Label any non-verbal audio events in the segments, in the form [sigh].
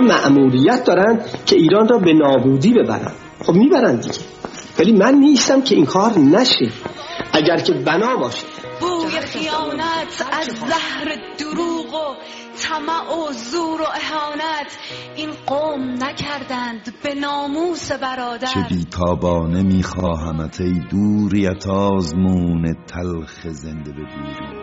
اینا مأموریت دارن که ایران را به نابودی ببرن خب می‌برن دیگه. ولی من نیستم که این کار نشه. اگر که بنا باشه. بوی خیانت از زهر دروغ و طمع و زور و اهانت. این قوم نکردند به ناموس برادر. چه بیتابانه میخواهمت ای دوریت آزمون تلخ زنده به دوری.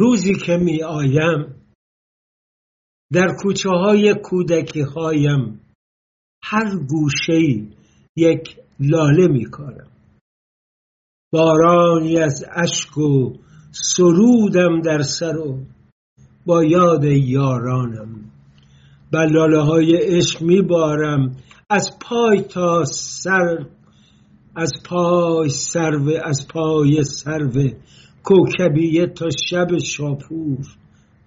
روزی که می آیم در کوچه های کودکی هایم هر گوشه یک لاله می کارم. بارانی از اشک و سرودم در سر و با یاد یارانم. بر لاله های عشق می بارم از پای تا سر از پای سرو از پای سرو کوکبیه تا شب شاپور.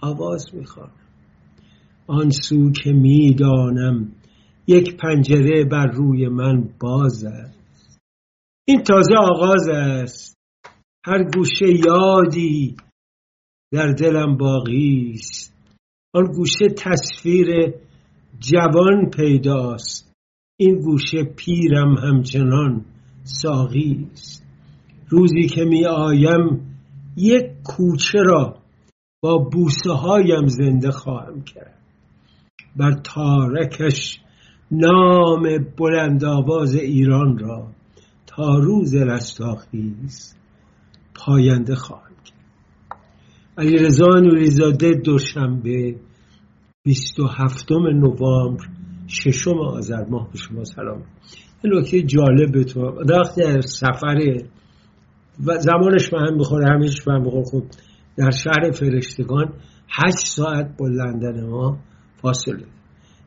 آواز می‌خوانم آن سو که می‌دانم یک پنجره بر روی من باز است. این تازه آغاز است. هر گوشه یادی در دلم باقی است. آن گوشه تصویر جوان پیداست. این گوشه پیرم همچنان ساقی است. روزی که می آیم یک کوچه را با بوسه هایم زنده خواهم کرد. بر تارکش نام بلند آواز ایران را تا روز رستاخیز پاینده خواهم کرد. علی رضا نوریزاده دوشنبه 27 نوامبر ششم آذر ماه به شما سلام. این نکته جالب تو وقتی در سفر و زمانش به هم بخوره همیش به هم بخوره خب در شهر فرشتگان هشت ساعت با لندن ما فاصله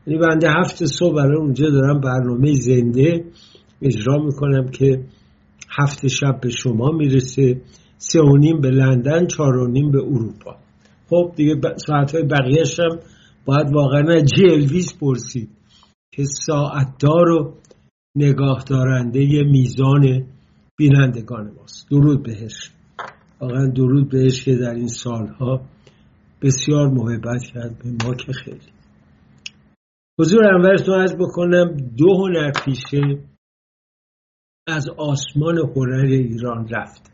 یعنی بنده هفت صبح برای اونجا دارم برنامه زنده اجرا می‌کنم که هفت شب به شما می‌رسه سه و نیم به لندن چهار و نیم به اروپا. خب دیگه ساعت های بقیهش هم باید واقعا جی الویس پرسید که ساعتدار و نگاه دارنده میزان بینندگان ماست. درود بهش. واقعا درود بهش که در این سالها بسیار محبت کرد به ما که خیلی. حضور انورتون از بکنم دو هنر پیشه از آسمان هنر ایران رفت.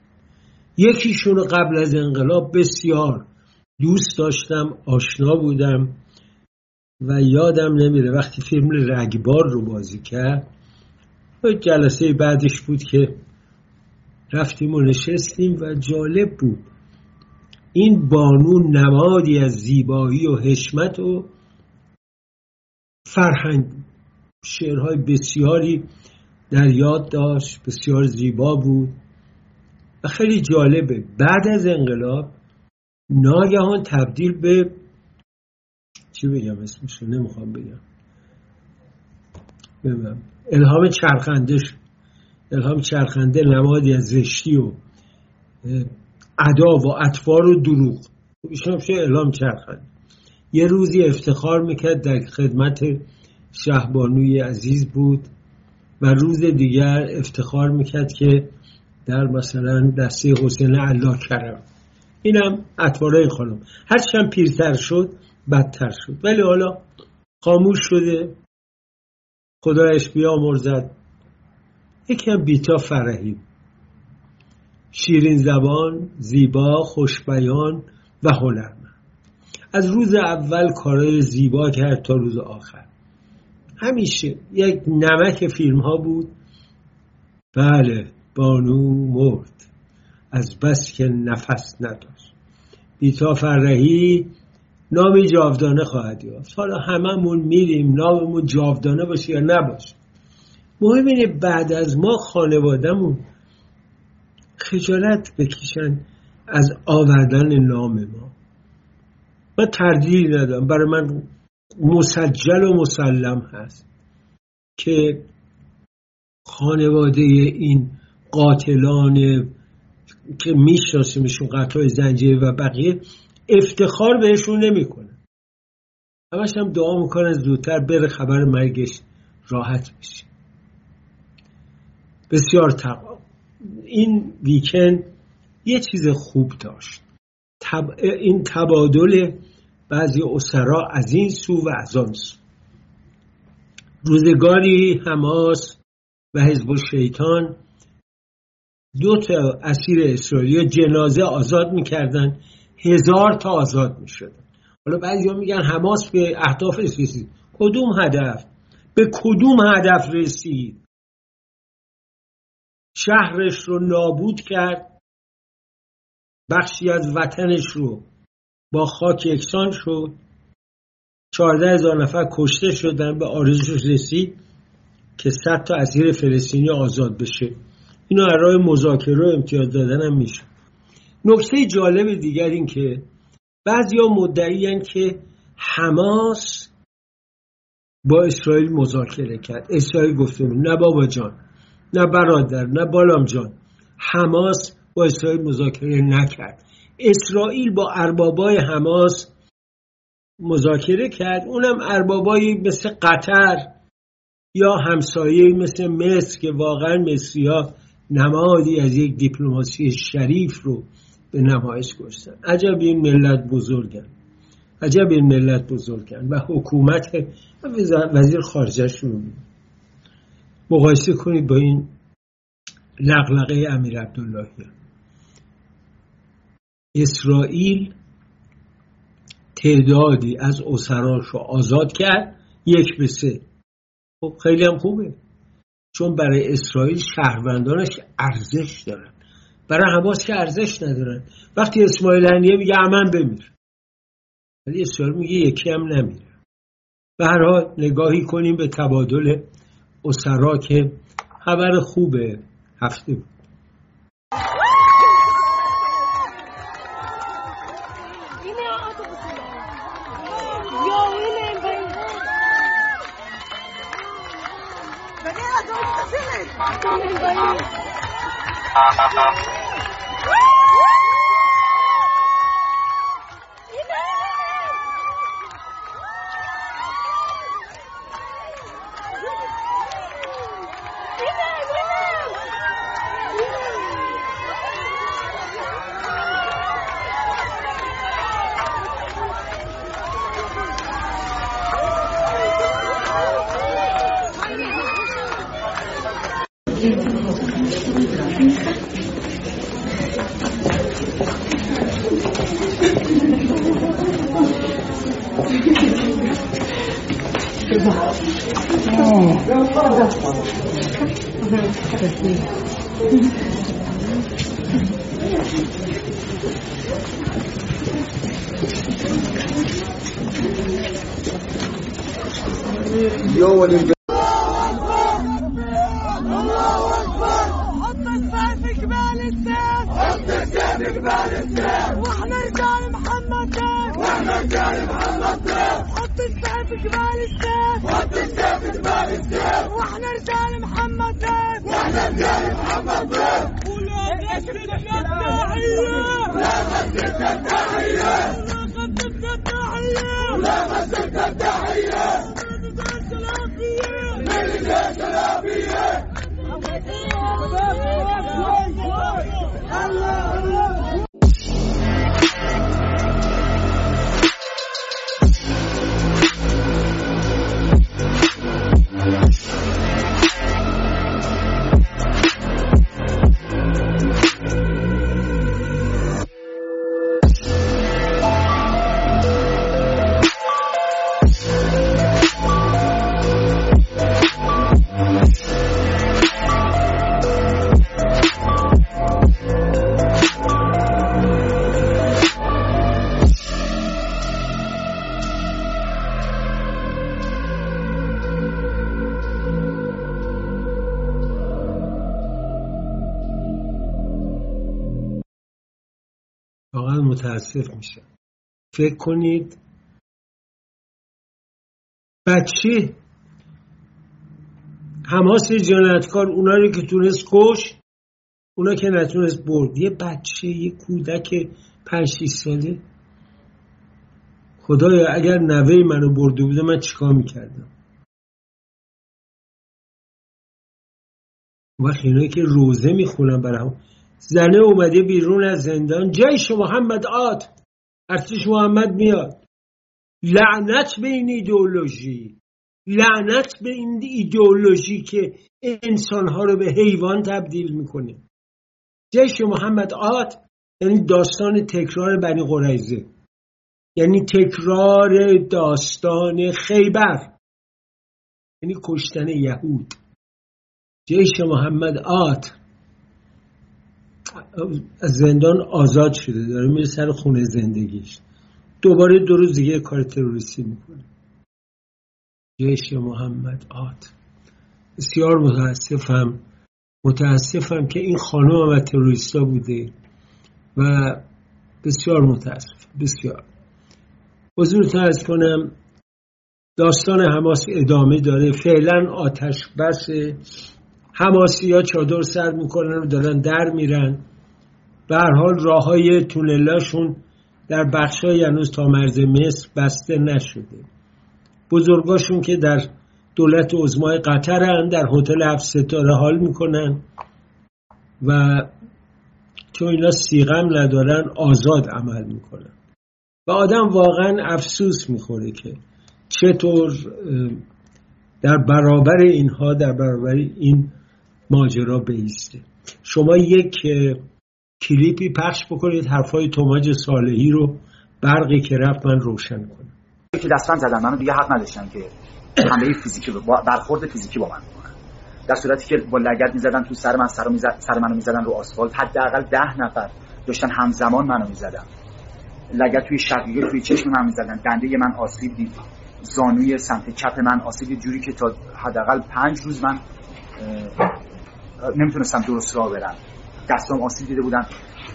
یکیشون قبل از انقلاب بسیار دوست داشتم آشنا بودم و یادم نمیره وقتی فیلم رگبار رو بازی کرد جلسه بعدش بود که رفتیم و نشستیم و جالب بود. این بانو نمادی از زیبایی و حشمت و فرهنگ شعرهای بسیاری در یاد داشت بسیار زیبا بود و خیلی جالبه. بعد از انقلاب ناگهان تبدیل به چی بگم اسمشو نمی‌خوام بگم. الهام چرخنده شد الهام چرخنده نمادی از زشتی و ادا و اطفار و دروغ. ایشون میشه الهام چرخنده. یه روزی افتخار می‌کرد در خدمت شهبانوی عزیز بود و روز دیگر افتخار می‌کرد که در مثلا دسته حسین الله کرم. اینم اطوارای خانم. هرچند پیرتر شد بدتر شد. ولی حالا خاموش شده. خدایش بیامرزد. یکم بیتا فرهیم شیرین زبان زیبا خوشبیان و هنرمند از روز اول کارهای زیبا کرد تا روز آخر. همیشه یک نمک فیلم ها بود. بله بانو مرد. از بس که نفس نداشت. بیتا فرهی نامی جاودانه خواهد یافت. حالا هممون میریم ناممون جاودانه باشه یا نباشه. مهم اینه بعد از ما خانوادهمون خجالت بکشن از آوردن نام ما. من تردید ندارم برای من مسجل و مسلم هست که خانواده این قاتلان که میشناسیمشون قتل زنجیره و بقیه افتخار بهشون نمی‌کنن. همش هم دعا می‌کنن زودتر بره خبر مرگش راحت بشه. بسیار تقا این ویکند یه چیز خوب داشت. این تبادل بعضی اسرا از این سو و از آن سو. روزگاری حماس و حزب شیطان دو تا اسیر اسرائیلی جنازه آزاد می‌کردن. هزار تا آزاد می‌شدن. حالا بعضی میگن حماس به اهداف رسید. کدوم هدف؟ به کدوم هدف رسید؟ شهرش رو نابود کرد. بخشی از وطنش رو با خاک یکسان شد. چهارده هزار نفر کشته شدن به آرزوش رسید که صد تا اسیر فلسطینی آزاد بشه. اینو از راه مذاکره و امتیاز دادن هم میشه. نکته جالب دیگر این که بعضیا مدعی که حماس با اسرائیل مذاکره کرد. اسرائیل گفته نه بابا جان نه برادر نه بالام جان. حماس با اسرائیل مذاکره نکرد. اسرائیل با اربابای حماس مذاکره کرد. اونم اربابایی مثل قطر یا همسایه مثل مصر که واقعا مصری ها نمادی از یک دیپلماسی شریف رو به نمایش گذاشتن عجب این ملت بزرگن. عجب این ملت بزرگن و حکومت وزیر خارجه رو مقایسه کنید با این لغلقه امیر عبداللهی. اسرائیل تعدادی از اسراش رو آزاد کرد یک به سه. خب خیلی هم خوبه. چون برای اسرائیل شهروندانش ارزش دارن. برای حماس که ارزش ندارن. وقتی اسماعیل هنیه میگه امن بمیر. ولی اسرائیل میگه یکی هم نمیره. به هر حال نگاهی کنیم به تبادل اسرا که خبر خوبه هفته بود. مسكت التحية لا مسكت التحية للجنة السلفية الله متاسف میشم فکر کنید بچه حماس جنایتکار اونا رو که تونست کش اونا که نتونست برد. یه بچه یه کودک پنج ساله. خدایا اگر نوه منو برده بوده من چیکار می‌کردم؟ وقتی اینایی که روزه می‌خونن برام زنه اومده بیرون از زندان. جیش محمد آت. ارتش محمد میاد؟ لعنت به این ایدئولوژی. لعنت به این ایدئولوژی که انسانها رو به حیوان تبدیل می‌کنه. جیش محمد آت یعنی داستان تکرار بنی قریزه یعنی تکرار داستان خیبر. یعنی کشتن یهود. جیش محمد آت. از زندان آزاد شده داره میره سر خونه زندگیش. دوباره دو روز دیگه کار تروریستی می‌کنه. جیش محمد آت. بسیار متاسفم متاسفم که این خانم و تروریستا بوده و بسیار متاسف بسیار. حضور از کنم داستان حماس ادامه داره. فعلا آتش بس حماسی ها چادر سر می‌کنن و دارن در میرن. به هر حال راه های تونلاشون در بخش های هنوز تا مرز مصر بسته نشده. بزرگاشون که در دولت عزمای قطر هن در هتل هفت ستاره حال می‌کنن و چون اینا سیغم ندارن آزاد عمل می‌کنن. و آدم واقعا افسوس می‌خوره که چطور در برابر اینها در برابر این ماجرا بیسته. شما یک کلیپی پخش بکنید حرفای توماج صالحی رو برقی که رفت من روشن کنم. که دستان زدن منو دیگه حق نداشتن که حمله فیزیکی برخورد فیزیکی با من بکنن. در صورتی که با لگد می‌زدن تو سر من سر, می‌زد، سر منو می‌زدن رو آسفالت. حداقل ده نفر داشتن همزمان منو می‌زدن. لگد توی شقیقه توی چشم من می‌زدن. دنده من آسیب دید. زانوی سمت چپ من آسیب جوری که تا حداقل پنج روز من نمی‌تونستم درست راه برم. دستام آسیب دیده بودن.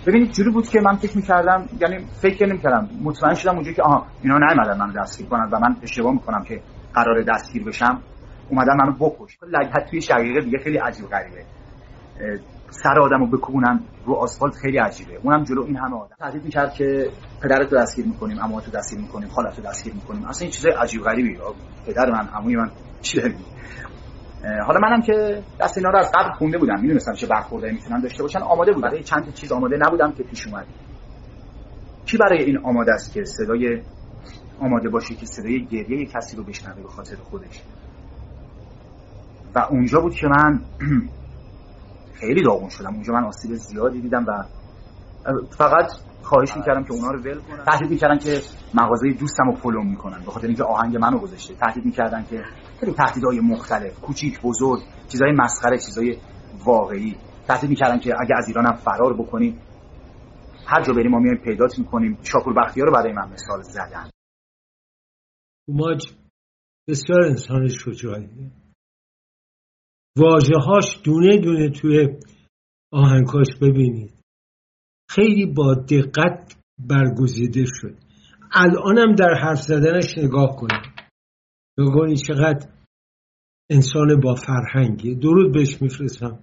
ببینید جوری بود که من فکر می‌کردم یعنی فکر نمی‌کردم. مطمئن شدم اونجا که آها اینا نیومدن منو دستگیر کنن و من اشتباه می‌کنم که قرار دستگیر بشم. اومدن منو بکش. لگت توی شقیقه دیگه خیلی عجیب غریبه. سر آدمو بکوبونن رو آسفالت خیلی عجیبه. اونم جلو این همه آدم. تهدید می‌کرد که پدرت رو دستگیر می‌کنیم رو دستگیر می‌کنیم خالت رو دستگیر می‌کنیم. اصلا این چیزای عجیب غریبی. پدر من عموی من چی حالا منم که دست اینا رو از قبل خونده بودم می‌دونستم چه برخوردایی می‌تونن داشته باشن آماده بودم برای چند چیز آماده نبودم که پیش اومد. کی برای این آماده است که صدای آماده باشه که صدای گریه کسی رو بشنوه به خاطر خودش؟ و اونجا بود که من [clears throat] خیلی داغون شدم. اونجا من آسیب زیادی دیدم و فقط خواهش می‌کردم که اونا رو ول کنن. تهدید می‌کردن که مغازه دوستم رو فلو می‌کنن به خاطر اینکه آهنگ منو گذاشته. تهدید می‌کردن که خیلی تهدیدهای مختلف کوچیک بزرگ چیزای مسخره چیزای واقعی. تهدید می‌کردن که اگه از ایرانم فرار بکنیم هر جا بریم ما میایم پیدات می‌کنیم. شاکر بختیار رو برای من مثال زدن. ماج بسیار انسان شجاعی. واجه هاش دونه دونه توی آهنگاش ببینید. خیلی با دقت برگزیده شد. الانم در حرف زدنش نگاه کنید. نگاه چقدر انسان با فرهنگی. درود بهش میفرستم.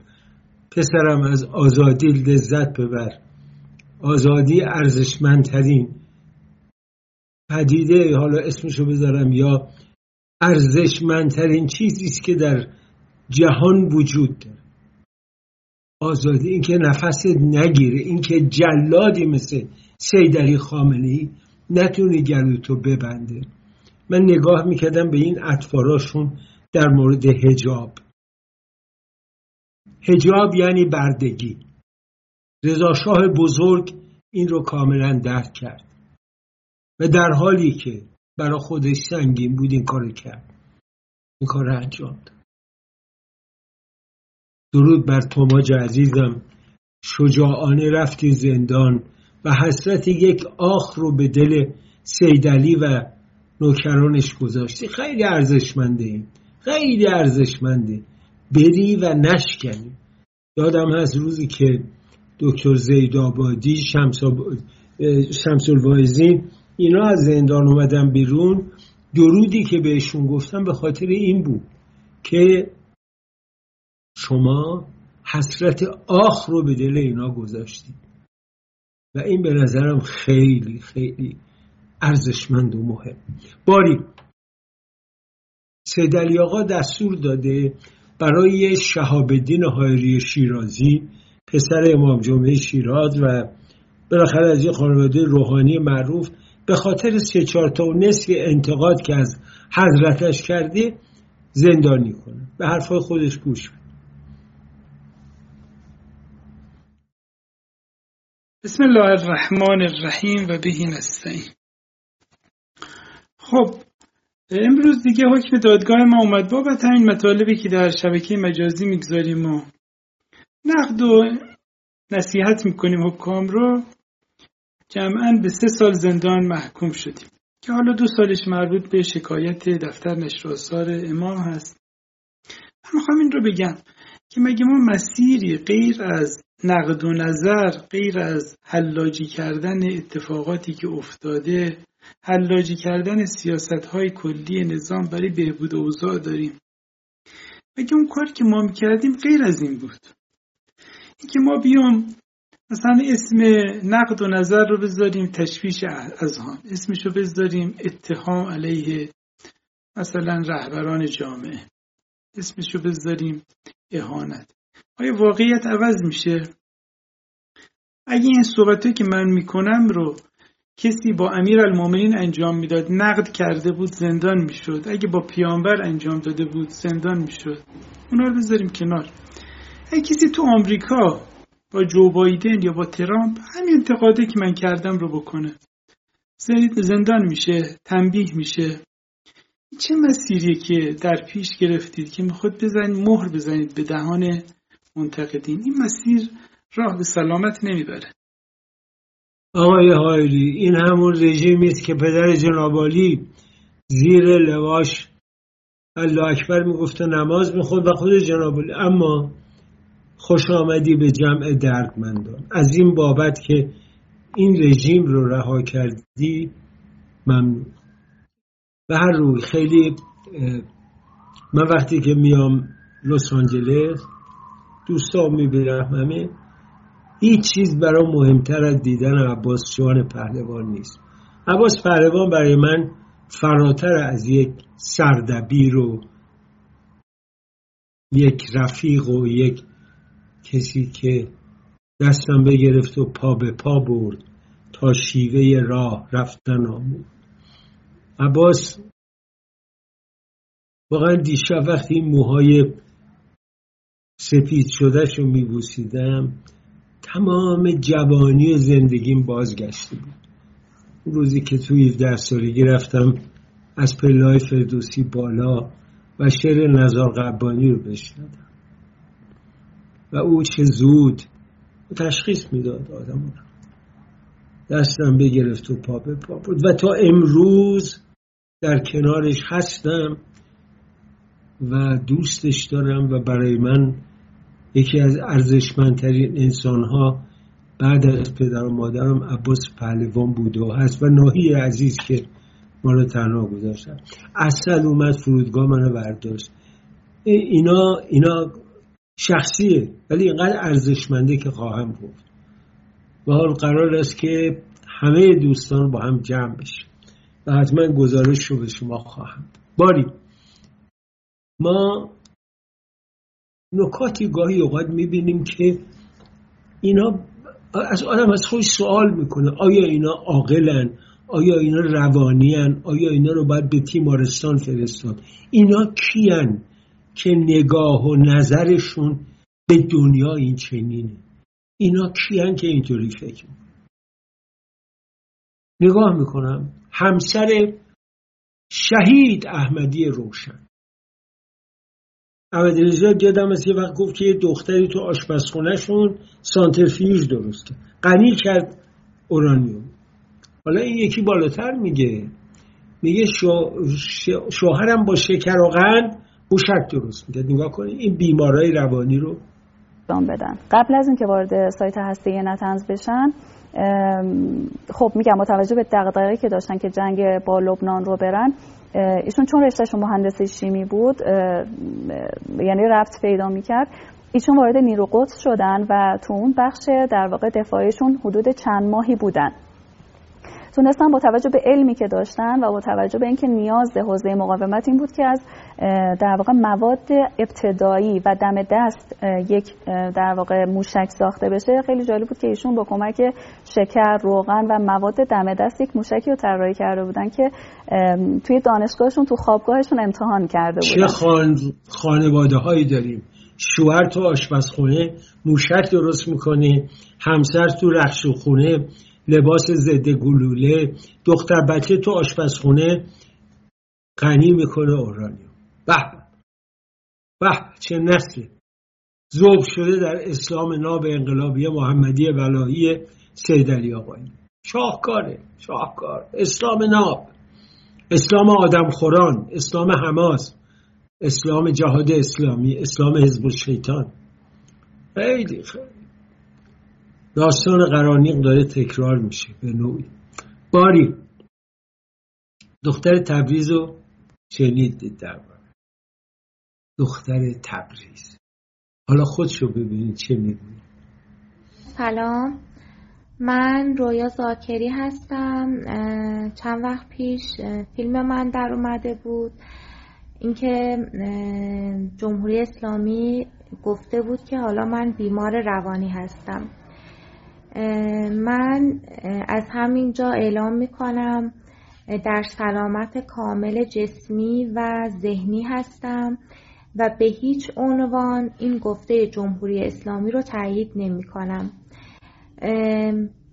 پسرم از آزادی لذت ببر. آزادی ارزشمندترین. پدیده حالا اسمشو بذارم یا ارزشمندترین چیزی است که در جهان وجود داره. آزادی اینکه نفس نگیره اینکه جلادی مثل سیدلی خامنی نتونه گلوتو ببنده. من نگاه می‌کردم به این اطفاراشون در مورد هجاب هجاب یعنی بردگی. رضاشاه بزرگ این رو کاملا درک کرد و در حالی که برای خودش سنگین بود این کار کرد. این کار انجام داد. درود بر توماج عزیزم. شجاعانه رفتی زندان و حسرت یک آخ رو به دل سیدلی و نوکرانش گذاشتی. خیلی ارزشمنده این خیلی ارزشمنده بری و نشکنی. یادم هست روزی که دکتر زید آبادی شمس اینا از زندان اومدن بیرون. درودی که بهشون گفتم به خاطر این بود که شما حسرت آخ رو به دل اینا گذاشتید و این به نظرم خیلی خیلی ارزشمند و مهم. باری سیدلی آقا دستور داده برای شهاب الدین حایری شیرازی پسر امام جمعه شیراز و بالاخره از یه خانواده روحانی معروف به خاطر سه چهار تا نصف انتقاد که از حضرتش کرده زندانی کنه. به حرفای خودش گوش بده. بسم الله الرحمن الرحیم و بهی نستعین. خب امروز دیگه حکم دادگاه ما اومد. بابت همین مطالبی که در شبکه مجازی می‌گذاریم و نقد و نصیحت می‌کنیم. حکام رو جمعا به سه سال زندان محکوم شدیم. که حالا دو سالش مربوط به شکایت دفتر نشر امام هست. من می‌خوام این رو بگم که مگه ما مسیری غیر از نقد و نظر غیر از حلاجی کردن اتفاقاتی که افتاده حلاجی کردن سیاست های کلی نظام برای بهبود اوضاع داریم. مگه اون کاری که ما می‌کردیم غیر از این بود؟ اینکه ما بیام مثلا اسم نقد و نظر رو بذاریم تشویش از هم اسمش رو بذاریم اتهام علیه مثلا رهبران جامعه اسمش رو بذاریم اهانت. آیا واقعیت عوض میشه؟ اگه این صحبت که من می‌کنم رو کسی با امیر المومنین انجام می‌داد نقد کرده بود زندان می‌شد. اگه با پیامبر انجام داده بود زندان می‌شد. اونا رو بذاریم کنار. اگه کسی تو آمریکا با جو بایدن یا با ترامپ همین انتقاده که من کردم رو بکنه. زندان میشه تنبیه میشه. چه مسیریه که در پیش گرفتید که می‌خواد بزنید مهر بزنید به دهان منتقدین؟ این مسیر راه به سلامت نمی‌بره. آقای هایلی این همون رژیمی است که پدر جنابالی زیر لواش الله اکبر می‌گفت و نماز می‌خوند و خود جنابالی اما خوش آمدی به جمع دردمندان. از این بابت که این رژیم رو رها کردی ممنون. به هر روی خیلی من وقتی که میام لس آنجلس دوستان می‌بینم همه. هیچ چیز برای مهمتر از دیدن عباس جان پهلوان نیست. عباس پهلوان برای من فراتر از یک سردبیر و یک رفیق و یک کسی که دستم بگرفت و پا به پا برد تا شیوه راه رفتن آمود. عباس واقعا دیشب وقتی موهای سفید شدهش رو میبوسیدم تمام جوانی و زندگیم بازگشته بود. روزی که توی در سالگی رفتم از پلای فردوسی بالا و شعر نزار قبانی رو بشندم و او چه زود تشخیص می‌داد آدم دستم بگرفت و پا به پا بود. و تا امروز در کنارش هستم و دوستش دارم و برای من یکی از ارزشمندترین انسانها بعد از پدر و مادرم عباس پهلوان بوده و هست و ناهی عزیز که ما رو تنها گذاشتن. اصل اومد فرودگاه منو برداشت. اینا اینا شخصیه ولی اینقدر ارزشمنده که خواهم گفت. و حال قرار است که همه دوستان با هم جمع بشه و حتما گزارش رو به شما خواهم. باری. ما نکاتی گاهی اوقات می‌بینیم که اینا از آدم از خودش سوال می‌کنه آیا اینا عاقلن؟ آیا اینا روانیان آیا اینا رو باید به تیمارستان فرستاد؟ اینا کیان که نگاه و نظرشون به دنیا این چنینه؟ اینا کیان که اینطوری فکر نگاه می‌کنم. همسر شهید احمدی روشن. احمدی نژاد یادم از یه وقت گفت که یه دختری تو آشپزخونهشون سانترفیوژ درست کرد غنی کرد اورانیوم. حالا این یکی بالاتر میگه. میگه شوهرم با شکر و قند موشک درست میده نگاه کنید این بیمارای روانی رو انجام بدن. قبل از اینکه وارد سایت هسته نتنز بشن خب میگم متوجه به دغدغه‌ای که داشتن که جنگ با لبنان رو برن ایشون چون رشتهشون مهندسی شیمی بود یعنی رفت پیدا می‌کرد ایشون وارد نیرو قدس شدن و تو اون بخش در واقع دفاعیشون حدود چند ماهی بودن. تونستن با توجه به علمی که داشتن و با توجه به اینکه نیاز حوزه مقاومت این بود که از در واقع مواد ابتدایی و دم دست یک در واقع موشک ساخته بشه خیلی جالب بود که ایشون با کمک شکر روغن و مواد دم دست یک موشکی رو طراحی کرده بودن که توی دانشگاهشون تو خوابگاهشون امتحان کرده بودن. چه خان... خانواده هایی داریم؟ شوهر تو آشپزخونه موشک درست می‌کنه همسر تو رخش خونه لباس ضد گلوله. دختر بچه تو آشپزخونه غنی می‌کنه اورانیوم. به به. چه نسلی. ذوب شده در اسلام ناب انقلابی محمدی ولایی سید علی آقایی. شاهکاره شاهکار. اسلام ناب. اسلام آدم خوران اسلام حماس اسلام جهاد اسلامی اسلام حزب الشیطان. خیلی خیلی. داستان قرانیق داره تکرار میشه به نوعی. باری دختر تبریز رو شنید در دختر تبریز. حالا خودشو ببینید چه می‌گوید. سلام. من رویا زاکری هستم. چند وقت پیش فیلم من در اومده بود. اینکه جمهوری اسلامی گفته بود که حالا من بیمار روانی هستم. من از همینجا اعلام می‌کنم در سلامت کامل جسمی و ذهنی هستم و به هیچ عنوان این گفته جمهوری اسلامی رو تایید نمی کنم.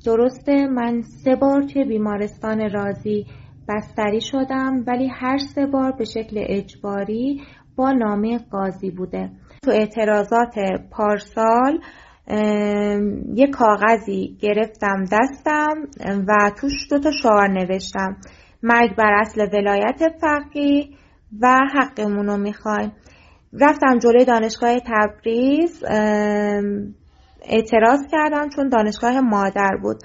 درسته من سه بار توی بیمارستان رازی بستری شدم ولی هر سه بار به شکل اجباری با نامه قاضی بوده تو اعتراضات پارسال یه کاغذی گرفتم دستم و توش دو تا شعار نوشتم. مرگ بر اصل ولایت فقی و حقمون رو می‌خوایم. رفتم جلوی دانشگاه تبریز اعتراض کردم چون دانشگاه مادر بود.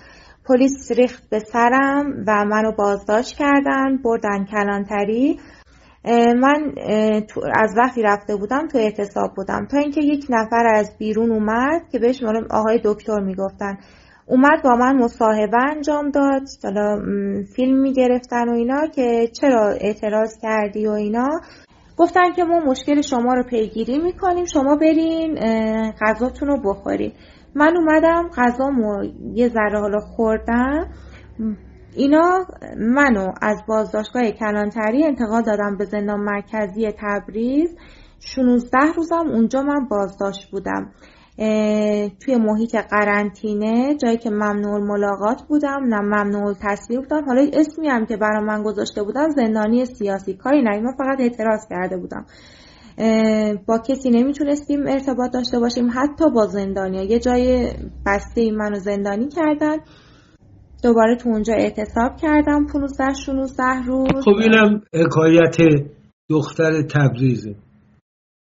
پلیس ریخت به سرم و منو بازداشت کردن بردن کلانتری. من از وقتی رفته بودم تو اعتصاب بودم. تا اینکه یک نفر از بیرون اومد که بهش آقای دکتر می‌گفتن. اومد با من مصاحبه انجام داد. حالا فیلم می‌گرفتن و اینا که چرا اعتراض کردی و اینا. گفتن که ما مشکل شما رو پیگیری می‌کنیم. شما برین غذاتون رو بخورید من اومدم غذامو یه ذره حالا خوردم. اینا منو از بازداشتگاه کلانتری انتقال دادم به زندان مرکزی تبریز. 16 روزم اونجا من بازداشت بودم. توی محیط قرنطینه جایی که ممنوع ملاقات بودم نه ممنوع تصویر بودم. حالا اسمی هم که برای من گذاشته بودم زندانی سیاسی. کاری نه من فقط اعتراض کرده بودم. با کسی نمی‌تونستیم ارتباط داشته باشیم. حتی با زندانیا. یه جای بسته منو زندانی کردن. دوباره تو اونجا اعتصاب کردم. 15 16 روز. خب اینم حکایت دختر تبریزه.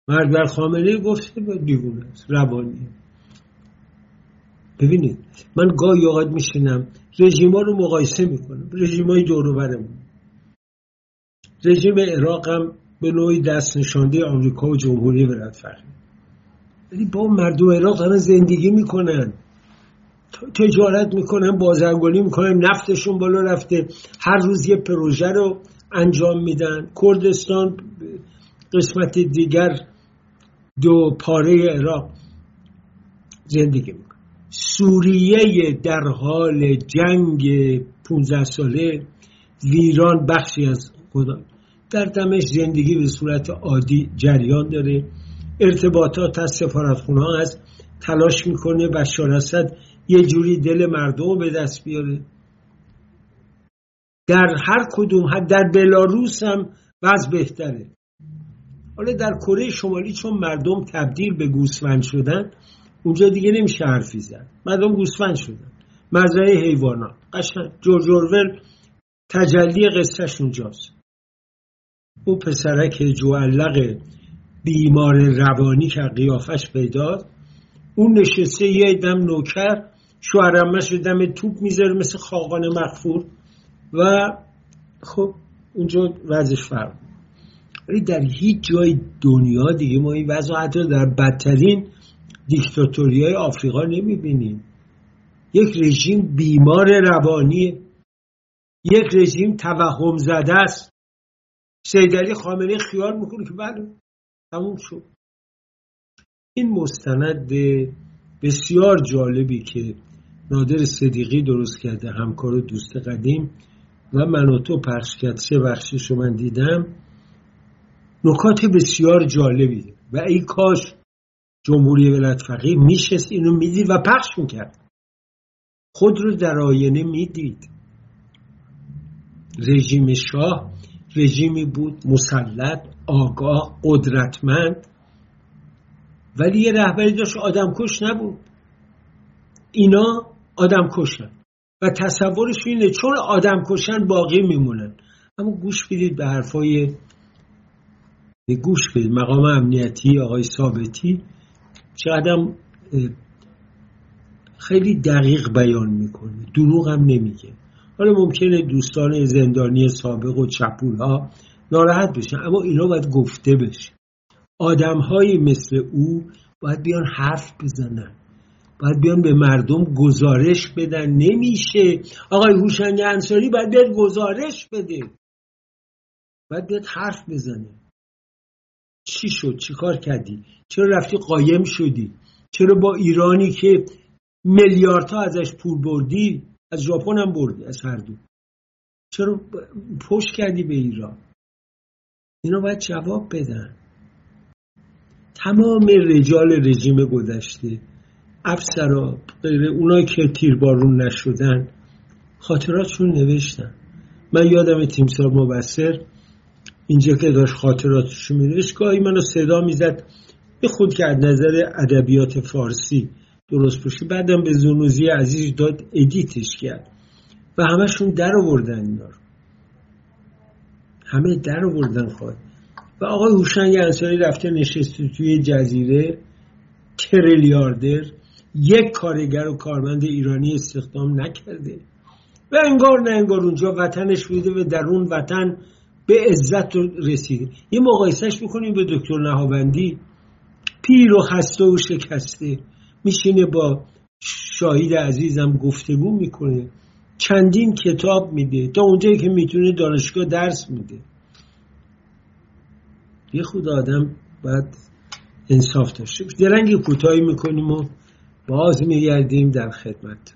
مرد بر خامنه گفته به دیوونه روانی. ببینید من گاهی اوقات میشینم رژیما رو مقایسه می‌کنم. رژیمای دور رژیم عراق هم به نوعی دست نشانده آمریکا و جمهوری ولایت ولی با مردم عراق دارن زندگی می‌کنن. تجارت می‌کنن بازرگانی می‌کنن نفتشون بالا رفته. هر روز یه پروژه رو انجام میدن. کردستان قسمت دیگر دو پاره عراق زندگی می‌کنه. سوریه در حال جنگ 15 ساله. ویران بخشی از خدا. در دمش زندگی به صورت عادی جریان داره. ارتباطات از سفارتخونه ها هست. تلاش می‌کنه بشار اسد یه جوری دل مردم به دست بیاره. در هر کدوم در بلاروس هم وضع بهتره. حالا در کره شمالی چون مردم تبدیل به گوسفند شدن اونجا دیگه نمیشه حرفی زد. مردم گوسفند شدن. مزرعه حیوانات. قشنگ. جورج اورول تجلی قصهش اونجاست. او پسرک جوالق بیمار روانی که قیافش پیداست اون نشسته یه دم نوکر شوهرمش دم توپ می‌ذاره مثل خاقان مغفور و خب اونجا وضعش فرق ولی در هیچ جای دنیا دیگه ما این وضع حتی در بدترین دیکتاتوری های آفریقا نمی‌بینیم. یک رژیم بیمار روانی یک رژیم توهم زده است. سیدلی خامنه خیال می‌کنه که بله تموم شد. این مستند بسیار جالبی که نادر صدیقی درست کرده همکار و دوست قدیم و من و تو پخش کرد. سه بخشش رو من دیدم. نکات بسیار جالبی. و ای کاش جمهوری ولایت فقیه میشست اینو می‌دید و پخش می‌کرد. خود رو در آینه می‌دید. رژیم شاه رژیمی بود مسلط آگاه قدرتمند. ولی یه رهبری داشت آدم کش نبود. اینا آدم کشن. و تصورش اینه چون آدم کشن باقی میمونن. اما گوش بدید به حرفای گوش بدید. مقام امنیتی آقای ثابتی چقدر خیلی دقیق بیان می‌کنه. دروغ هم نمیگه. حالا ممکنه دوستان زندانی سابق و چپول ها ناراحت بشن اما اینا باید گفته بشه. آدم مثل او باید بیان حرف بزنن. باید بیان به مردم گزارش بدن. نمیشه. آقای هوشنگ انصاری باید بیاد گزارش بده. باید بیاد حرف بزنه. چی شد؟ چی کار کردی؟ چرا رفتی قایم شدی؟ چرا با ایرانی که میلیاردها ازش پول بردی از ژاپن هم بردی از هر دو؟ چرا پشت کردی به ایران؟ اینا باید جواب بدن. تمام رجال رژیم گذشته. افسرا اونایی که تیربارون نشدن خاطراتشون نوشتن. من یادم تیمسار مبصر اینجا که داشت خاطراتش نوشت گاهی منو صدا می‌زد به خود که از نظر ادبیات فارسی درست باشه. بعدم به زنوزی عزیز داد ادیتش کرد. و همشون در آوردن اینا همه در آوردن خواهد. و آقای هوشنگ انصاری رفته نشسته توی جزیره تریلیاردر. یک کارگر و کارمند ایرانی استخدام نکرده. و انگار نه انگار اونجا وطنش بوده و در اون وطن به عزت رسیده. یه مقایسهش می‌کنیم به دکتر نهاوندی پیر و خسته و شکسته. میشینه با شاهید عزیزم گفتگو می‌کنه. چندین کتاب میده. تا اونجایی که می‌تونه دانشگاه درس میده. یه خود آدم باید انصاف داشته درنگ کوتاهی می‌کنیم و باز میگردیم در خدمت.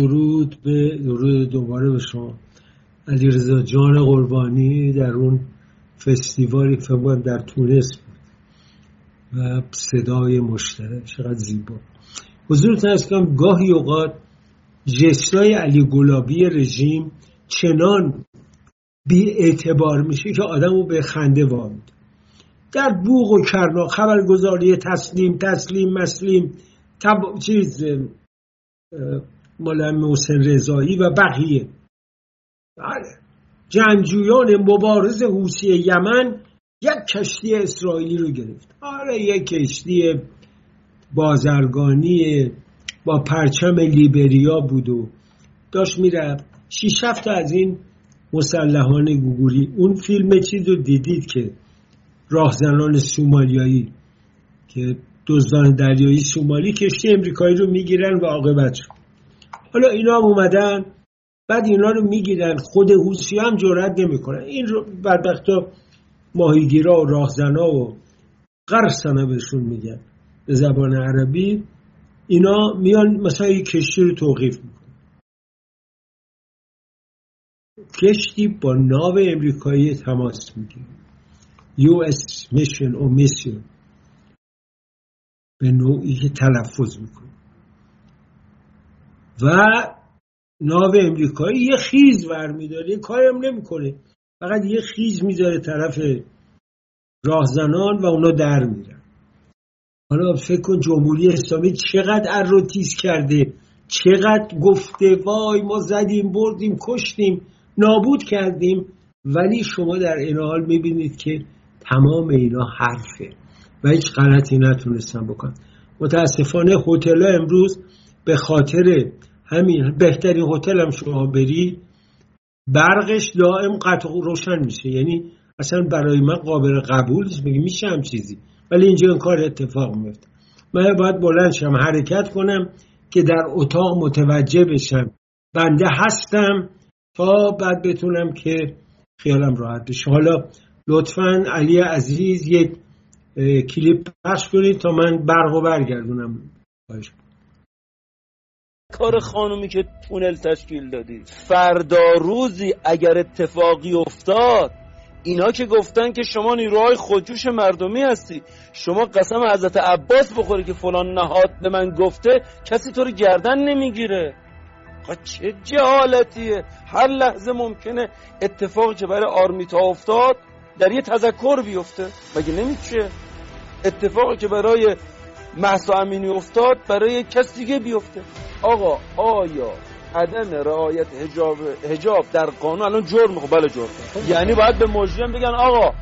درود به درود دوباره به شما. علیرضا جان قربانی در اون فستیوالی فکر در تونس بود. و صدای مشترک چقدر زیبا. حضورتون از کنم گاهی اوقات جستای علی گلابی رژیم چنان بی اعتبار میشه که آدم رو به خنده وامد در بوغ و کرنا خبرگزاری تسلیم تسلیم مسلیم تب... چیز مال محسن رضایی و بقیه. بله. جنگجویان مبارز حوسی یمن یک کشتی اسرائیلی رو گرفت. آره یک کشتی بازرگانی با پرچم لیبریا بود و داشت می‌رفت. شیش هفت از این مسلحان گوگوری اون فیلم چیز رو دیدید که راهزنان سومالیایی که دزدان دریایی سومالی کشتی امریکایی رو می‌گیرن و عاقبت شد. حالا اینا هم اومدن بعد اینا رو می‌گیرن خود حوسی هم جرأت نمی‌کنن این رو بدبختا ماهیگیرا و راهزنا و قرصنا بهشون میگن. به زبان عربی اینا میان مثلا یک کشتی رو توقیف می‌کنن. کشتی با ناو امریکایی تماس می‌گیره. یو اس میشن او میسیون. به نوعی که تلفظ می‌کنه. و ناو امریکایی یه خیز برمیداره یه کاری هم نمی‌کنه. فقط یه خیز می‌ذاره طرف راهزنان و اونا در میرن. حالا فکر کن جمهوری اسلامی چقدر اروتیز کرده چقدر گفته وای ما زدیم بردیم کشتیم نابود کردیم. ولی شما در این حال می‌بینید که تمام اینا حرفه و هیچ غلطی نتونستن بکن متاسفانه هتل امروز به خاطر همین بهترین هتل هم شما بری برقش دائم قطع روشن میشه. یعنی اصلا برای من قابل قبول نیست. میگه میشه هم چیزی. ولی اینجا این کار اتفاق میفته. من باید بلند شم حرکت کنم که در اتاق متوجه بشم. بنده هستم تا بعد بتونم که خیالم راحت بشه. حالا لطفا علی عزیز یک کلیپ پخش کنید تا من برق و برگردونم. کار خانومی که تونل تشکیل دادی. فردا روزی اگر اتفاقی افتاد اینا که گفتن که شما نیروهای خودجوش مردمی هستی شما قسم حضرت عباس بخوری که فلان نهاد به من گفته کسی تو رو گردن نمی‌گیره. چه جهالتیه؟ هر لحظه ممکنه اتفاقی که برای آرمیتا افتاد در یه تذکر بیفته. مگه نمیشه اتفاقی که برای محسا امینی افتاد برای کس دیگه بیفته. آقا آیا عدم رعایت حجاب حجاب در قانون الان جرم؟ خب بله جرم. یعنی باید به مجرم بگن آقا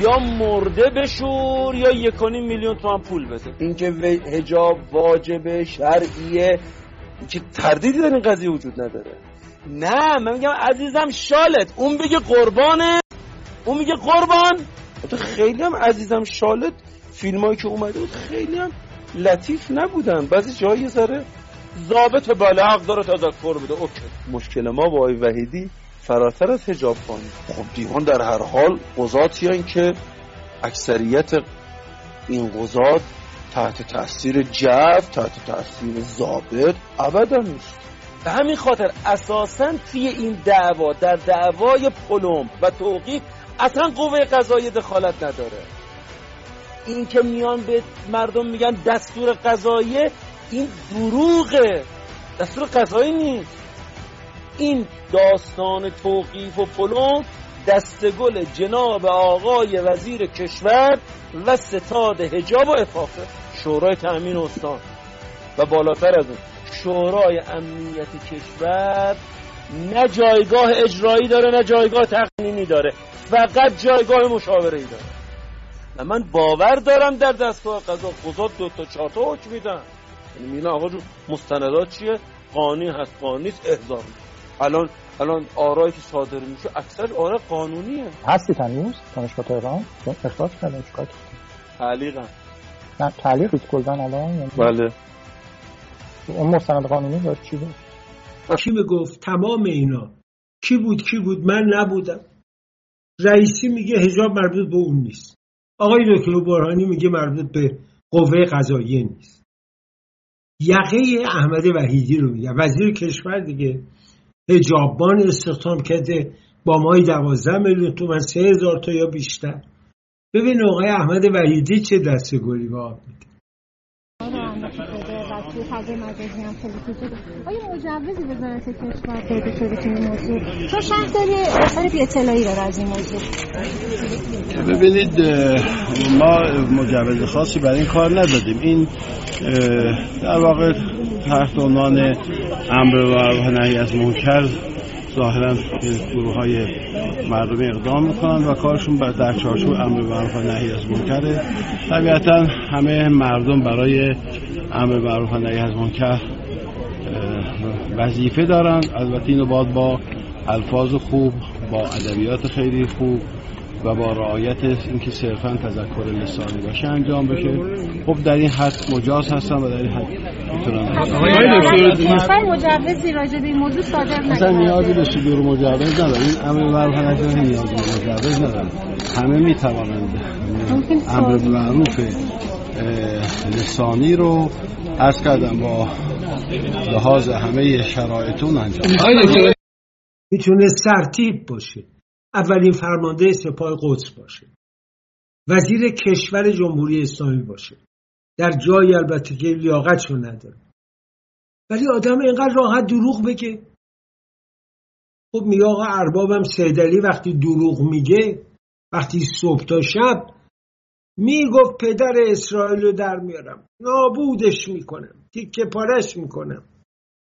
یا مرده بشور یا یکانی میلیون تومن پول بده. اینکه حجاب واجب شرعیه که تردیدی در این قضیه وجود نداره. نه من میگم عزیزم شالت. اون بگه قربانه. اون میگه قربان. تو خیلی هم عزیزم شالت. فیلمایی که اومده بود خیلی هم لطیف نبودن. بعضی جایی ذره ضابط بله حق داره تذکر بده اوکی. مشکل ما با آقای وحیدی فراتر از حجاب خانی خب دیوان در هر حال قضاتی که اکثریت این قضات تحت تاثیر جو تحت تاثیر ضابط ابدا نیست. به همین خاطر اساسا توی این دعوا در دعوای پلم و توقیف اصلا قوه قضایی دخالت نداره. این که میان به مردم میگن دستور قضایی این دروغه. دستور قضایی نیست. این داستان توقیف و پلم دستگل جناب آقای وزیر کشور و ستاد هجاب و افاقه. شورای تأمین استان. و بالاتر از اون شورای امنیت کشور نه جایگاه اجرایی داره نه جایگاه تقنینی داره. فقط جایگاه مشاوره ای داره. و من باور دارم در دستگاه. قضا قضات دو تا چهار تا حکم میدن. یعنی میگن آقا جو مستندات چیه؟ قانونی هست قانونی نیست احضار الان الان آرایی که صادر میشه اکثر آرا قانونیه. هستی تنیوز دانشگاه تهران؟ اخراج کردن چیکار تعلیقم. نه تعلیق کلدن الان یعنی بله. اون مستند قانونی داشت چی بود؟ کی گفت تمام اینا. کی بود کی بود؟ من نبودم. رئیسی میگه هجاب مربوط به اون نیست. آقای دکتر برهانی میگه مربوط به قوه قضاییه نیست. یقه احمد وحیدی رو میگه. وزیر کشور دیگه هجابان استخدام کرده با مای دوازده میلیون تومن سه هزار تا یا بیشتر. ببین آقای احمد وحیدی چه دست گلی به توی فضای مجازی هم خیلی کوچیکه آیا مجوزی وزارت کشور داده شده تو این موضوع چون شهرداری اظهار بی اطلاعی داره از این موضوع. ببینید ما مجوز خاصی برای این کار ندادیم. این در واقع تحت عنوان امر و نهی از منکر ظاهرا گروه های مردمی اقدام می‌کنن و کارشون در چارچوب امر معروف و نهی از منکره طبیعتا همه مردم برای امر معروف و نهی از منکر وظیفه دارن. البته اینو باید با الفاظ خوب با ادبیات خیلی خوب و با رعایت اینکه صرفا تذکر لسانی باشه انجام بشه. خب در این حد مجاز هستن و در این حد می‌تونن. آقای مجوزی راجع به این موضوع صادر مثلا نیازی به صدور مجوز نداره این امر معروف نیاز به مجوز نداره همه می‌توانند امر معروف لسانی رو از کردم با لحاظ همه شرایطون انجام. می‌تونه سرتیب باشه. اولین فرمانده سپاه قدس باشه. وزیر کشور جمهوری اسلامی باشه. در جایی البته که لیاقتشو نداره. ولی آدم اینقدر راحت دروغ بگه. خب میگه آقا اربابم سیدلی وقتی دروغ میگه وقتی صبح تا شب می‌گفت پدر اسرائیل رو در میارم. نابودش می‌کنم. تیکه پارش می‌کنم.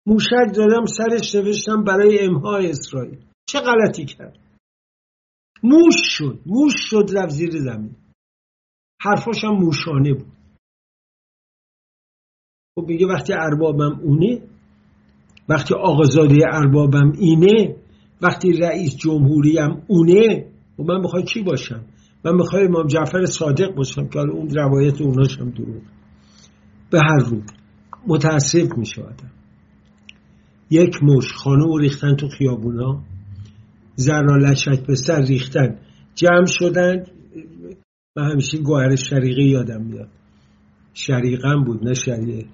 موشک دادم سرش نوشتم برای امهای اسرائیل. چه غلطی کرد؟ موش شد موش شد رفت زیر زمین. حرفاش هم موشانه بود. خب میگه وقتی اربابم اونه وقتی آقازاده اربابم اینه وقتی رئیس جمهوریم اونه و خب من می‌خوای کی باشم؟ من می‌خوای امام جعفر صادق باشم که اون روایت اوناش هم دروغ به هر رو متاسف میشه آدم یک مش خانه ریختن تو خیابونا. زرا لچک به سر ریختن. جمع شدن من همیشه گوهر شریقه یادم میاد. شریقم بود نه شریعه.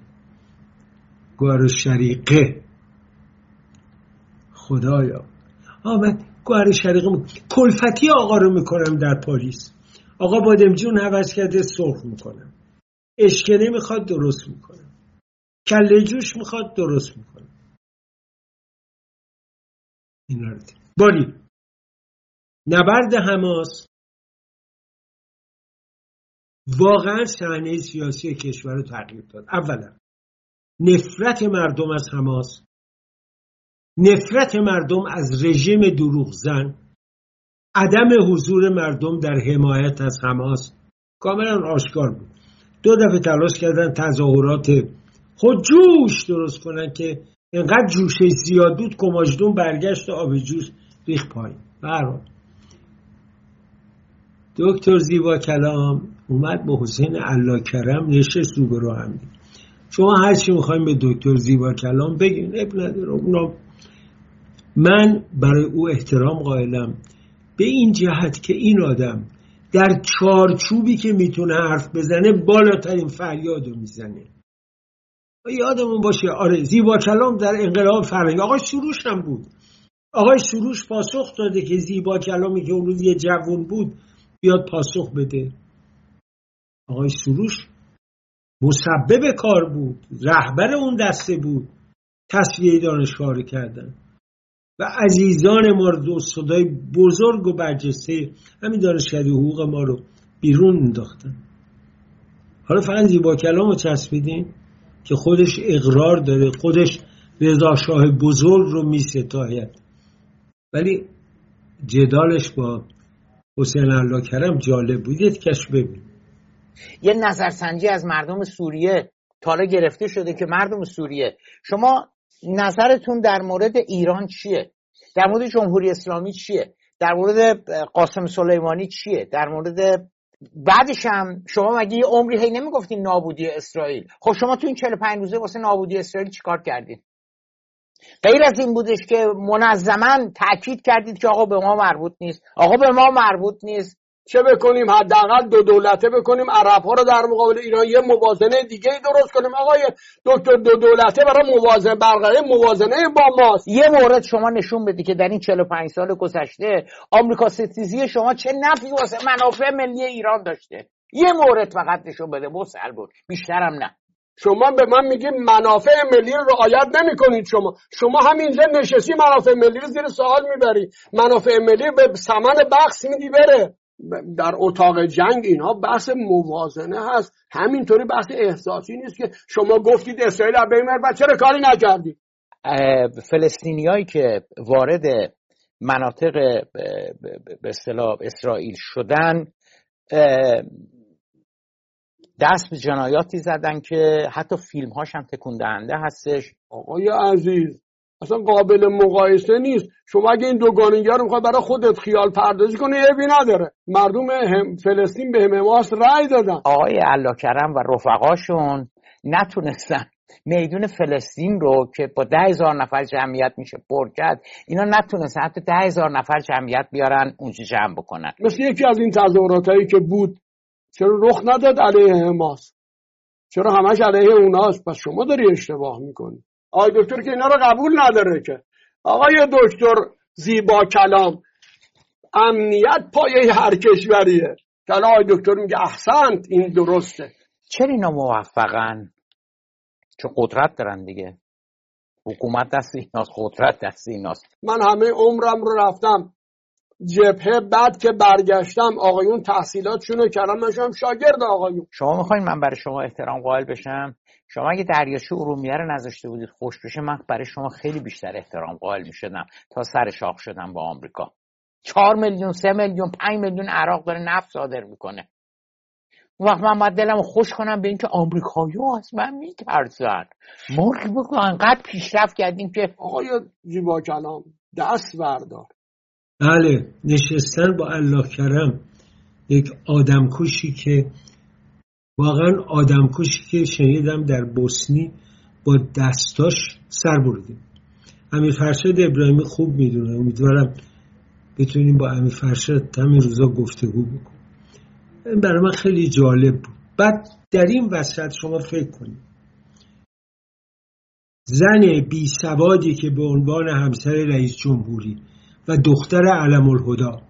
گوهر شریقه. خدایا. آمد گوهر شریقه بود. کلفتی آقا رو می‌کنم در پاریس. آقا بادمجون حوض کرده سرخ می‌کنم. اشکنه می‌خواد درست می‌کنم. کله جوش می‌خواد درست می‌کنم. اینا رو باری. نبرد حماس واقعا صحنه سیاسی کشور رو تغییر داد. اولا نفرت مردم از حماس نفرت مردم از رژیم دروغزن عدم حضور مردم در حمایت از حماس کاملا آشکار بود. دو دفعه تلاش کردن تظاهرات خودجوش درست کنن که انقدر جوشه زیاد بود کماجدون برگشت آب جوش ریخ پایین. برحال دکتر زیبا کلام اومد با حسین الله کرم نشست رو به هم شما هر چی می‌خوایم به دکتر زیبا کلام بگین اب نداره. اونا من برای او احترام قائلم. به این جهت که این آدم در چارچوبی که می‌تونه حرف بزنه بالاترین فریاد رو می‌زنه. یادمون باشه آره زیبا کلام در انقلاب فرهنگ آقای سروش هم بود. آقای سروش پاسخ داده که زیبا کلامی که اون روز یه جوون بود بیاد پاسخ بده. آقای سروش مسبب کار بود رهبر اون دسته بود تصویه دانشگاه کردن. و عزیزان ما رو صدای بزرگ و برجسته همین دانشکده حقوق ما رو بیرون انداختن. حالا فقط زیبا کلام رو چسبیدیم که خودش اقرار داره خودش رضا شاه بزرگ رو می ستاید ولی جدالش با حسین الله کرم جالب بود. یه کش ببین. یه نظرسنجی از مردم سوریه تالا گرفته شده که مردم سوریه. شما نظرتون در مورد ایران چیه؟ در مورد جمهوری اسلامی چیه؟ در مورد قاسم سلیمانی چیه؟ در مورد بعدش هم شما مگه یه عمری هی نمی‌گفتین نابودی اسرائیل؟ خب شما تو این 45 روزه واسه نابودی اسرائیل چیکار کردین؟ غیر از این بودش که منظما تاکید کردید که آقا به ما مربوط نیست. آقا به ما مربوط نیست. چه بکنیم؟ حداقل دو دولته بکنیم. عرب ها رو در مقابل ایران یه موازنه دیگه درست کنیم. آقای دکتر دو دولته برای موازنه برقراری موازنه با ماست. یه مورد شما نشون بدی که در این 45 سال گذشته آمریکا ستیزی شما چه نفعی واسه منافع ملی ایران داشته. یه مورد فقط نشون بده. مسل بود بیشترم نه. شما به من میگید منافع ملی رو رعایت نمی کنید شما. شما همینجا نشستی منافع ملی رو زیر سوال می‌بری. منافع ملی به سمن بخص میدی بره. در اتاق جنگ اینها بحث موازنه هست. همینطوری بحث احساسی نیست که شما گفتید اسرائیل به این و چرا کاری نکردید فلسطینیایی که وارد مناطق به اصطلاح اسرائیل شدن دست به جنایاتی زدن که حتی فیلم هاش هم تکون دهنده هستش. آقای عزیز اصلا قابل مقایسه نیست. شما اگه این دوگانگی رو می‌خواد برای خودت خیال پردازی کنه بی نداره. مردم هم فلسطین به همماس رأی دادن. آقای الله کرم و رفقاشون نتونستن میدون فلسطین رو که با ده هزار نفر جمعیت میشه پر کرد اینا نتونستن حتی ده هزار نفر جمعیت بیارن اونجا جمع بکنن. مثل یکی از این تظاهرات هایی که بود چرا رخ نداد علیه حماس چرا همش علیه اوناست؟ پس شما داری اشتباه می‌کنی. آقای دکتر که اینا رو قبول نداره که. آقای دکتر زیبا کلام امنیت پایه هر کشوریه. که آقای دکتر میگه احسنت این درسته. چرا اینا موفقن؟ چون قدرت دارن دیگه. حکومت دست ایناست قدرت دست ایناست. من همه عمرم رو رفتم جبهه بعد که برگشتم آقایون تحصیلاتشونو کردم من شاگرد آقایون. شما می‌خواین من برای شما احترام قائل بشم؟ شما اگه دریاچه ارومیه رو نذاشته بودید خوش بشه من برای شما خیلی بیشتر احترام قائل می‌شدم تا سر شاخ شدم با آمریکا. چهار میلیون سه میلیون پنج میلیون عراق داره نفت صادر می‌کنه. اون وقت من باید دلم خوش کنم به اینکه آمریکایی از من میترسن. ما انقدر پیشرفت کردیم که آقای زیبا کلام دست بردار. بله نشستن با الله کرم یک آدمکشی که واقعا آدمکشی که شنیدم در بوسنی با دستاش سر بردیم. امیر فرشاد ابراهیمی خوب می‌دونه. امیدوارم بتونیم با امیر فرشاد همین روزا گفتگو بکنیم. این برای من خیلی جالب بود. بعد در این وسط شما فکر کنید. زن بی سوادی که به عنوان همسر رئیس جمهوری و دختر علم الهدا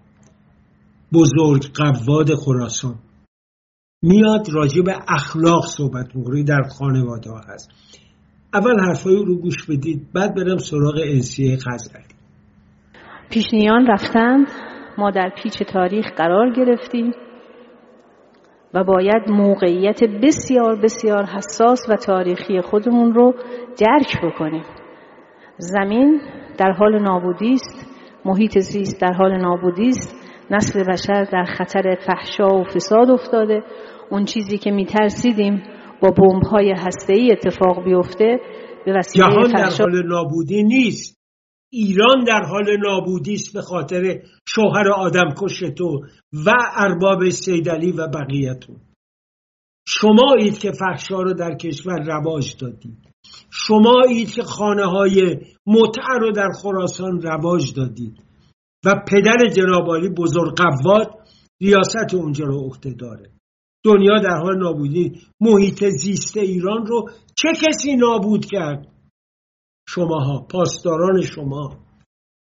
بزرگ قواد خراسان. میاد راجع به اخلاق صحبت می‌کنه در خانواده ها هست. اول حرفای رو گوش بدید بعد برم سراغ انسیه خزرلی پیشنیان رفتند ما در پیچ تاریخ قرار گرفتیم و باید موقعیت بسیار بسیار حساس و تاریخی خودمون رو درک بکنیم. زمین در حال نابودی است. محیط زیست در حال نابودی است. نسل بشر در خطر فحشا و فساد افتاده. اون چیزی که میترسیدیم با بمب های هسته ای اتفاق بیفته به وسیله جهان در حال نابودی نیست. ایران در حال نابودی است به خاطر شوهر آدم تو و ارباب سیدلی و بقیهتون شمایید که فحشا رو در کشور رواج دادید. شمایید که خانه های متع رو در خراسان رواج دادید و پدر جنابالی بزرگ قواد ریاست اونجا رو عهده داره. دنیا در حال نابودی. محیط زیست ایران رو چه کسی نابود کرد؟ شماها پاسداران شما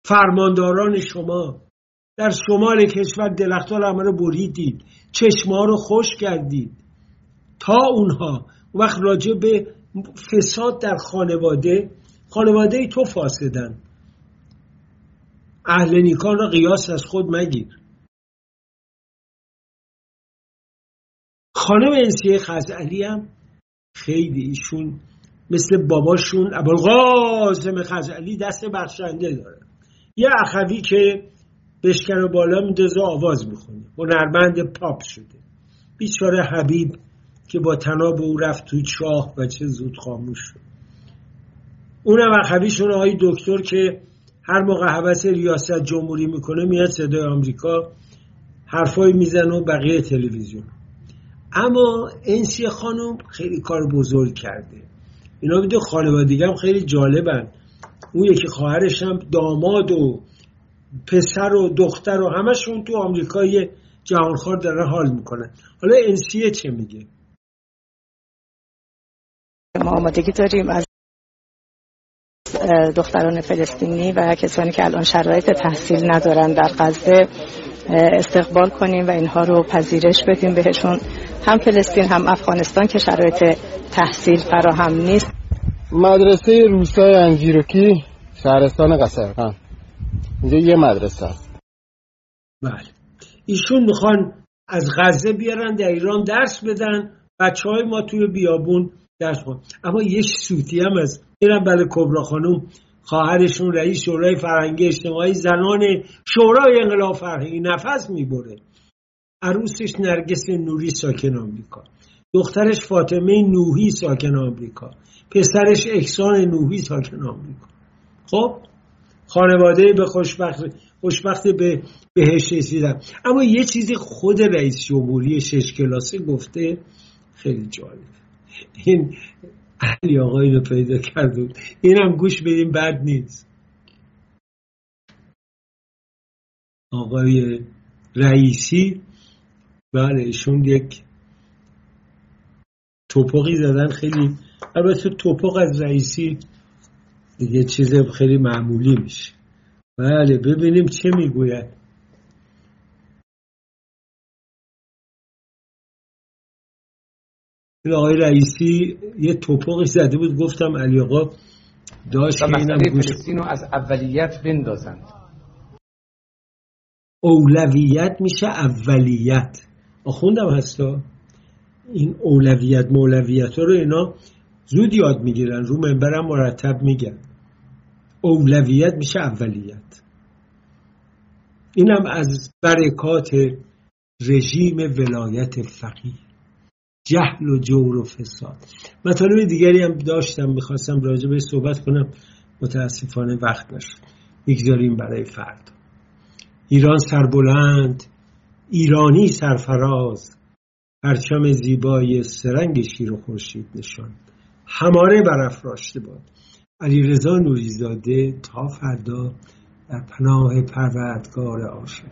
فرمانداران شما. در شمال کشور درختها رو بریدید چشما رو خوش کردید. تا اونها وقت راجع به فساد در خانواده خانواده تو فاسدن. اهل نیکان را قیاس از خود مگیر. خانم انسیه خزعلی هم خیلی ایشون مثل باباشون ابوالقاسم خزعلی دست بخشنده داره. یه اخوی که بشکن بالا میدازه آواز می‌خونه. هنرمند پاپ شده. بیچاره حبیب که با تناب او رفت تو چاه و چه زود خاموش شد. اونم اخویشون آقای دکتر که هر موقع حوث ریاست جمهوری می‌کنه میاد صدای آمریکا حرفایی می‌زنه و بقیه تلویزیون. اما انسی خانم خیلی کار بزرگ کرده. اینا بیده خانوادگی هم خیلی جالبن. اون یکی خواهرش هم داماد و پسر و دختر و همشون تو آمریکای جهانخوار دارن حال می‌کنن. حالا انسیه چه میگه؟ ما آمادگی داریم از دختران فلسطینی و کسانی که الان شرایط تحصیل ندارن در غزه استقبال کنیم و اینها رو پذیرش بدیم بهشون. هم فلسطین هم افغانستان که شرایط تحصیل فراهم نیست. مدرسه روستای انجیروکی شهرستان قصرخان اینجا یه مدرسه است. بله. ایشون می‌خوان از غزه بیارن در ایران درس بدن بچه های ما توی بیابون درس خون. اما یه سوتی هم از اینم بله کبرا خانوم خواهرشون رئیس شورای فرهنگی اجتماعی زنان شورای انقلاب فرهنگی نفس می‌بره. عروسش نرگس نوری ساکن آمریکا. دخترش فاطمه نوحی ساکن آمریکا. پسرش احسان نوحی ساکن آمریکا. خب؟ خانواده به خوشبخت خوشبخت به بهش رسیدن. اما یه چیزی خود رئیس جمهوری شش کلاسه گفته خیلی جالب. این علی آقایی رو پیدا کرد اینم گوش بدیم بد نیست. آقای رئیسی بله ایشون یک توپقی زدن خیلی البته توپق از رئیسی دیگه چیز خیلی معمولی میشه. بله ببینیم چه می‌گوید. آقای رئیسی یه توپقی زده بود گفتم علی آقا داشت که اینم گوش رو از اولیت بندازند. اولویت میشه اولیت. آخوندم هستا؟ این اولویت مولویت ها رو اینا زود یاد می‌گیرن رو منبرم مرتب میگن. اولویت میشه اولیت. اینم از برکات رژیم ولایت فقیه. جهل و جور و فساد. مطالب دیگری هم داشتم می‌خواستم راجع به صحبت کنم. متاسفانه وقت نشد. می‌گذاریم برای فردا. ایران سربلند ایرانی سرفراز. پرچم زیبای سرنگ شیر و خورشید نشان هماره برافراشته باد. علیرضا نوریزاده تا فردا در پناه پروردگار عاشق.